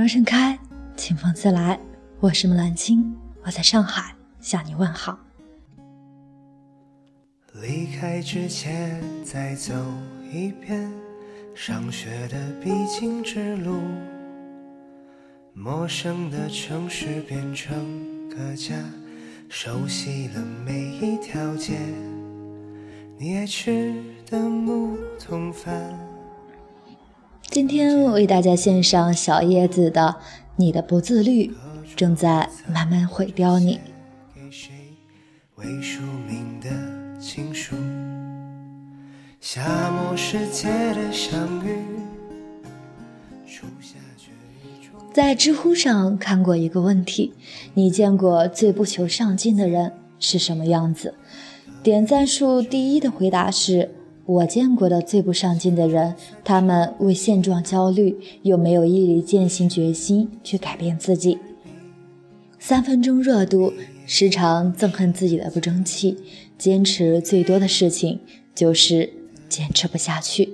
儿盛开，清风自来。我是木兰青，我在上海向你问好。离开之前，再走一遍上学的必经之路。陌生的城市变成个家，熟悉了每一条街。你爱吃的木桶饭。今天为大家献上小叶子的《你的不自律正在慢慢毁掉你》。夏末世界的相遇。在知乎上看过一个问题：你见过最不求上进的人是什么样子？点赞数第一的回答是：我见过的最不上进的人，他们为现状焦虑，又没有毅力、践行决心去改变自己。三分钟热度，时常憎恨自己的不争气，坚持最多的事情就是坚持不下去，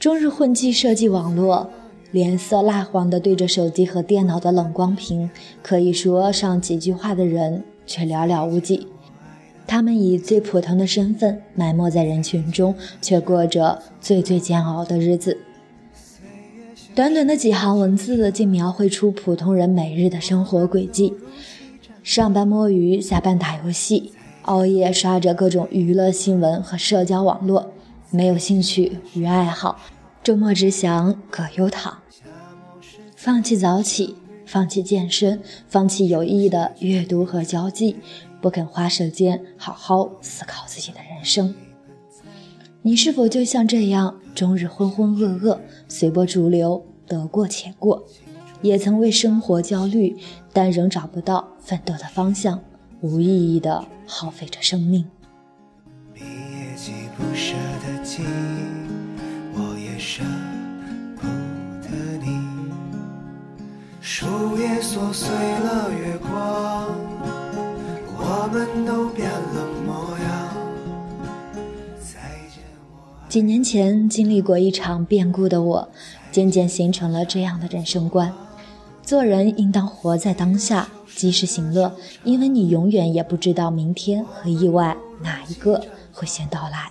终日混迹设计网络。脸色蜡黄的对着手机和电脑的冷光屏，可以说上几句话的人却寥寥无几。他们以最普通的身份埋没在人群中，却过着最最煎熬的日子。短短的几行文字，竟描绘出普通人每日的生活轨迹：上班摸鱼，下班打游戏，熬夜刷着各种娱乐新闻和社交网络，没有兴趣与爱好。周末只想葛优躺，放弃早起，放弃健身，放弃有意义的阅读和交际，不肯花时间好好思考自己的人生。你是否就像这样，终日浑浑噩噩，随波逐流，得过且过？也曾为生活焦虑，但仍找不到奋斗的方向，无意义的耗费着生命。毕业季不舍的记忆。舍树叶琐碎了月光，我们都变了模样。再见我几年前经历过一场变故的我，渐渐形成了这样的人生观：做人应当活在当下，及时行乐，因为你永远也不知道明天和意外哪一个会先到来。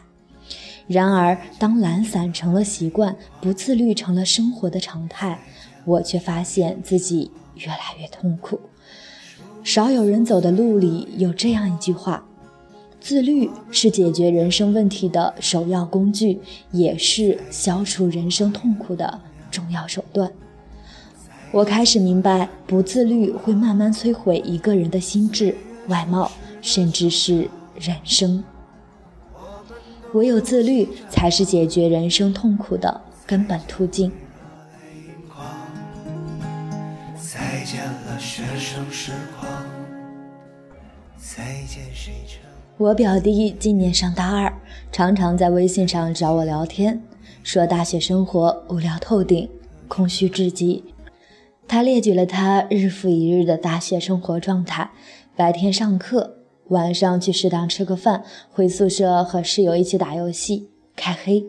然而，当懒散成了习惯，不自律成了生活的常态，我却发现自己越来越痛苦。少有人走的路里有这样一句话：自律是解决人生问题的首要工具，也是消除人生痛苦的重要手段。我开始明白，不自律会慢慢摧毁一个人的心智、外貌，甚至是人生。唯有自律，才是解决人生痛苦的根本途径。我表弟今年上大二，常常在微信上找我聊天，说大学生活无聊透顶，空虚至极。他列举了他日复一日的大学生活状态：白天上课。晚上去食堂吃个饭，回宿舍和室友一起打游戏、开黑，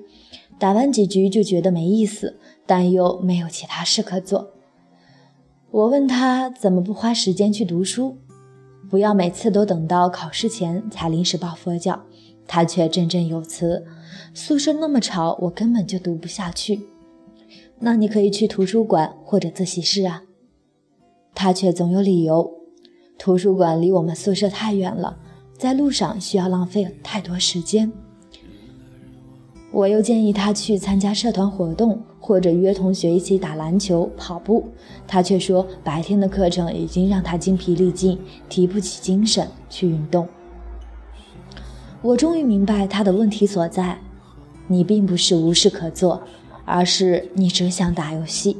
打完几局就觉得没意思，但又没有其他事可做。我问他怎么不花时间去读书，不要每次都等到考试前才临时抱佛脚。他却振振有词：“宿舍那么吵，我根本就读不下去。”那你可以去图书馆或者自习室啊。他却总有理由。图书馆离我们宿舍太远了，在路上需要浪费太多时间。我又建议他去参加社团活动，或者约同学一起打篮球、跑步，他却说白天的课程已经让他精疲力尽，提不起精神去运动。我终于明白他的问题所在：你并不是无事可做，而是你只想打游戏。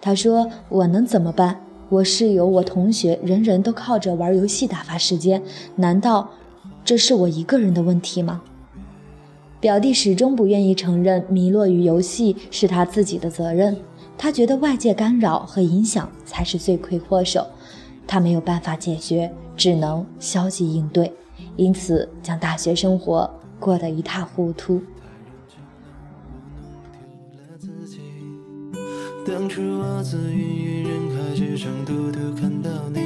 他说：“我能怎么办？”我室友、我同学，人人都靠着玩游戏打发时间，难道这是我一个人的问题吗？表弟始终不愿意承认迷落于游戏是他自己的责任，他觉得外界干扰和影响才是罪魁祸首，他没有办法解决，只能消极应对，因此将大学生活过得一塌糊涂。当初我自芸芸人海之中独独看到你，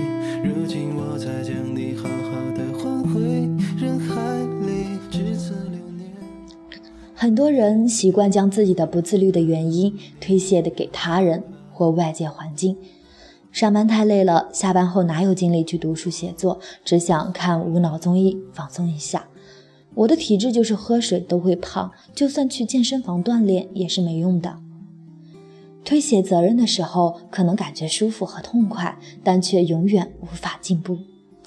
如今我才将你好好的还回人海，很多人习惯将自己的不自律的原因推卸的给他人或外界环境。上班太累了，下班后哪有精力去读书写作，只想看无脑综艺放松一下。我的体质就是喝水都会胖，就算去健身房锻炼也是没用的。推卸责任的时候，可能感觉舒服和痛快，但却永远无法进步，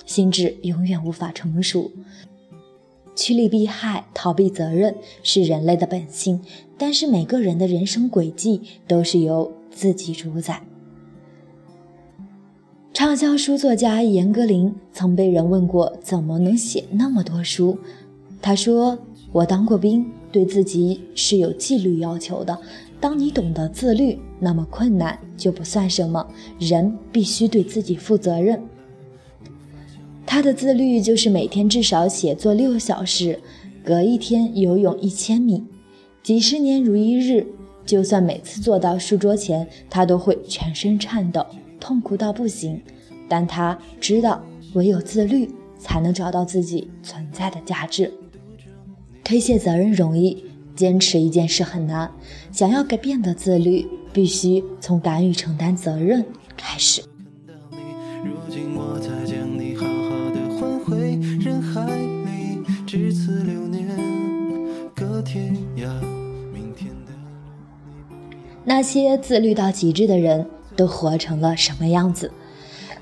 心智永远无法成熟。趋利避害、逃避责任是人类的本性，但是每个人的人生轨迹都是由自己主宰。畅销书作家严歌苓曾被人问过，怎么能写那么多书？他说：“我当过兵，对自己是有纪律要求的。当你懂得自律，那么困难就不算什么。人必须对自己负责任。”他的自律就是每天至少写作六小时，隔一天游泳一千米，几十年如一日。就算每次坐到书桌前，他都会全身颤抖，痛苦到不行。但他知道，唯有自律，才能找到自己存在的价值。推卸责任容易，坚持一件事很难。想要改变的自律，必须从敢于承担责任开始。那些自律到极致的人都活成了什么样子？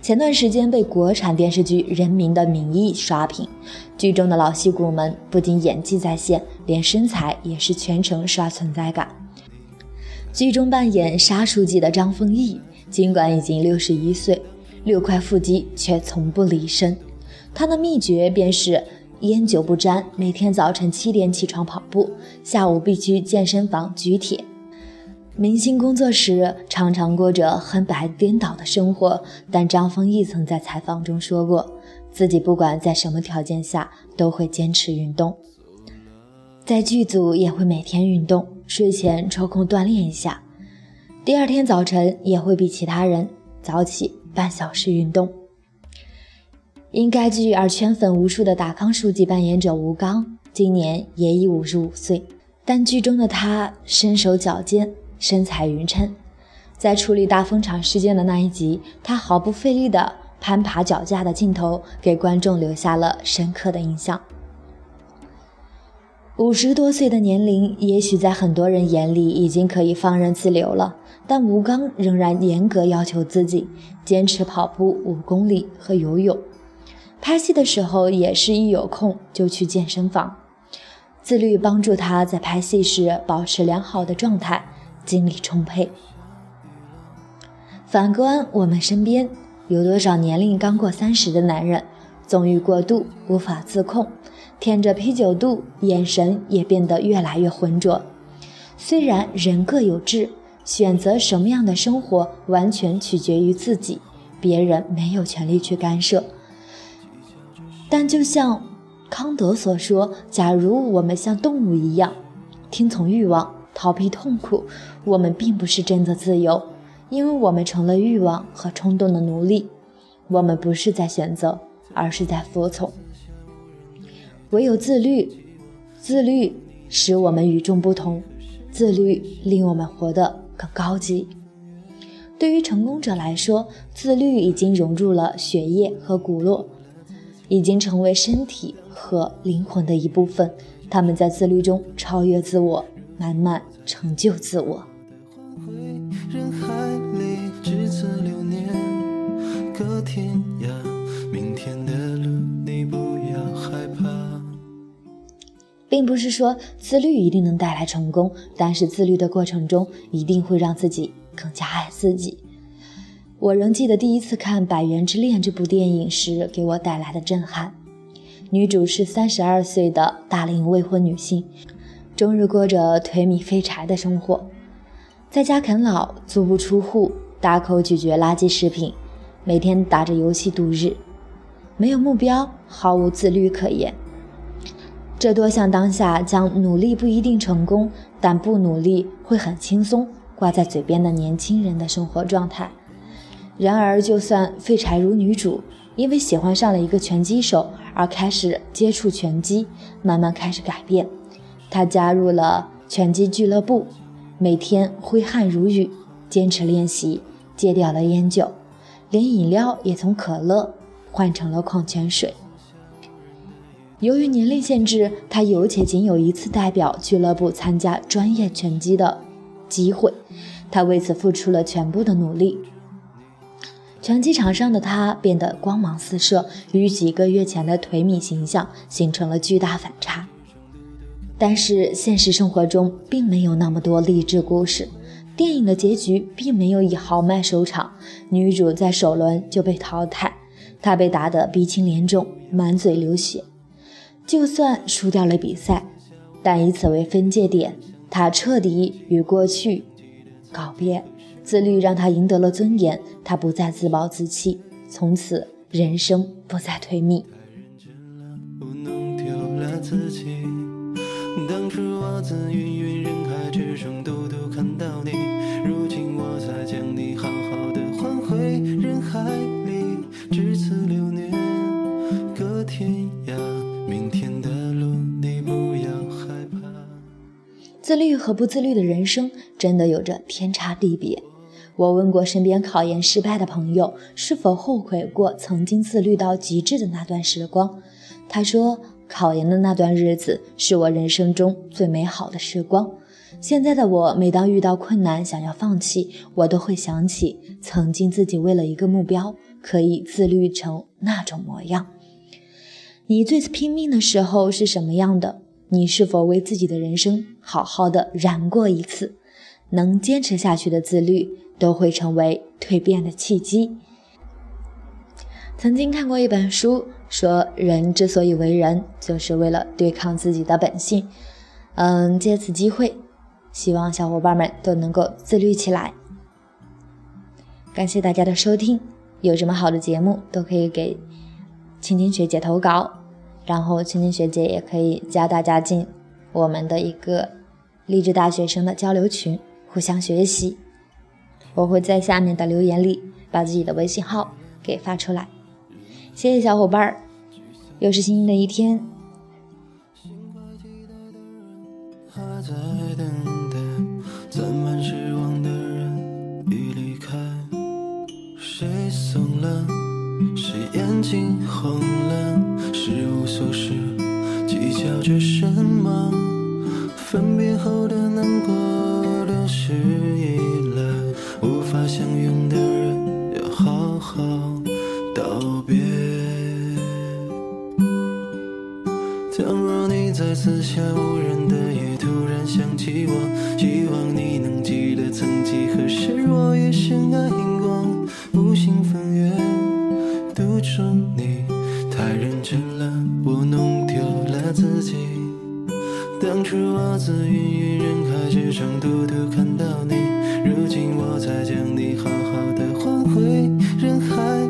前段时间被国产电视剧《人民的名义》刷屏，剧中的老戏骨们不仅演技在线，连身材也是全程刷存在感。剧中扮演沙书记的张丰毅，尽管已经六十一岁，六块腹肌却从不离身。他的秘诀便是烟酒不沾，每天早晨七点起床跑步，下午必去健身房举铁。明星工作时常常过着黑白颠倒的生活，但张丰毅曾在采访中说过，自己不管在什么条件下都会坚持运动，在剧组也会每天运动，睡前抽空锻炼一下，第二天早晨也会比其他人早起半小时运动。因该剧而圈粉无数的达康书记扮演者吴刚，今年也已五十五岁，但剧中的他身手矫健。身材匀称，在处理大风场事件的那一集，他毫不费力地攀爬脚架的镜头，给观众留下了深刻的印象。五十多岁的年龄，也许在很多人眼里已经可以放任自流了，但吴刚仍然严格要求自己，坚持跑步五公里和游泳。拍戏的时候，也是一有空就去健身房，自律帮助他在拍戏时保持良好的状态。精力充沛。反观我们身边，有多少年龄刚过三十的男人，纵欲过度，无法自控，舔着啤酒肚，眼神也变得越来越浑浊。虽然人各有志，选择什么样的生活完全取决于自己，别人没有权利去干涉。但就像康德所说：“假如我们像动物一样，听从欲望。”逃避痛苦，我们并不是真的自由，因为我们成了欲望和冲动的奴隶。我们不是在选择，而是在服从。唯有自律，自律使我们与众不同，自律令我们活得更高级。对于成功者来说，自律已经融入了血液和骨络，已经成为身体和灵魂的一部分。他们在自律中超越自我。慢慢成就自我。并不是说自律一定能带来成功，但是自律的过程中一定会让自己更加爱自己。我仍记得第一次看《百元之恋》这部电影时给我带来的震撼。女主是三十二岁的大龄未婚女性。终日过着颓靡废柴的生活，在家啃老，足不出户，大口咀嚼垃圾食品，每天打着游戏度日，没有目标，毫无自律可言。这多像当下将努力不一定成功，但不努力会很轻松挂在嘴边的年轻人的生活状态。然而，就算废柴如女主，因为喜欢上了一个拳击手而开始接触拳击，慢慢开始改变。他加入了拳击俱乐部，每天挥汗如雨，坚持练习，戒掉了烟酒，连饮料也从可乐换成了矿泉水。由于年龄限制，他有且仅有一次代表俱乐部参加专业拳击的机会，他为此付出了全部的努力。拳击场上的他变得光芒四射，与几个月前的颓靡形象形成了巨大反差。但是现实生活中并没有那么多励志故事，电影的结局并没有以豪迈收场，女主在首轮就被淘汰，她被打得鼻青脸肿，满嘴流血。就算输掉了比赛，但以此为分界点，她彻底与过去告别。自律让她赢得了尊严，她不再自暴自弃，从此人生不再颓靡。我弄丢了自己。当初我自芸芸人海之中独独看到你，如今我才将你好好的还回人海里。至此流年，隔天涯，明天的路你不要害怕。自律和不自律的人生真的有着天差地别。我问过身边考研失败的朋友，是否后悔过曾经自律到极致的那段时光。他说，考研的那段日子是我人生中最美好的时光。现在的我，每当遇到困难想要放弃，我都会想起曾经自己为了一个目标可以自律成那种模样。你最拼命的时候是什么样的？你是否为自己的人生好好的燃过一次？能坚持下去的自律。都会成为蜕变的契机。曾经看过一本书，说人之所以为人，就是为了对抗自己的本性。嗯，借此机会，希望小伙伴们都能够自律起来。感谢大家的收听，有什么好的节目都可以给青青学姐投稿，然后青青学姐也可以加大家进我们的一个励志大学生的交流群，互相学习。我会在下面的留言里把自己的微信号给发出来，谢谢小伙伴儿，又是新的一天。心怀期待的人还在等待，攒满失望的人已离开。谁怂了？谁眼睛红了？是无所事，计较着什么？分别后的难过，流逝已来。无法相拥的人，要好好道别。下无人的夜突然想起我，希望你能记得曾几何时我也深爱过。无心分远，独钟你太认真了，我弄丢了自己。当初我自芸芸人海之中独独看到你，如今我才将你好好的还回人海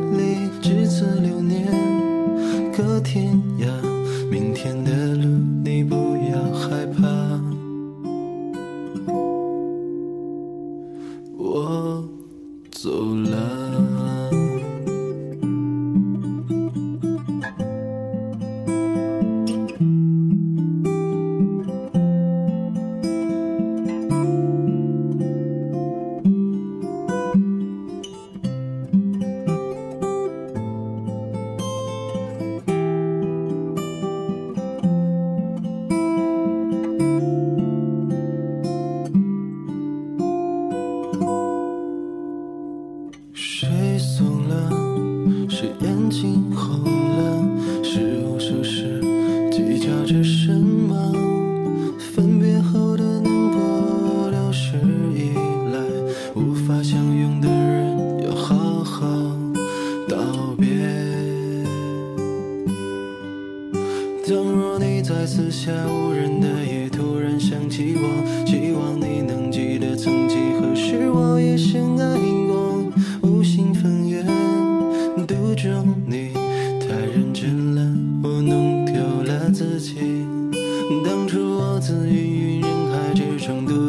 当初我自芸芸人海之中独，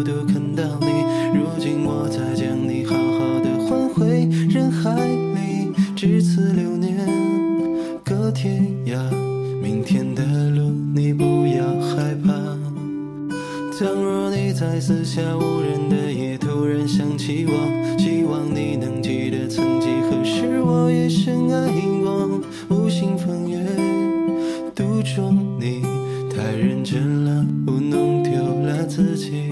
了，我弄丢了自己。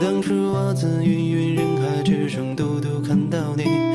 当初我自芸芸人海之中，独独看到你。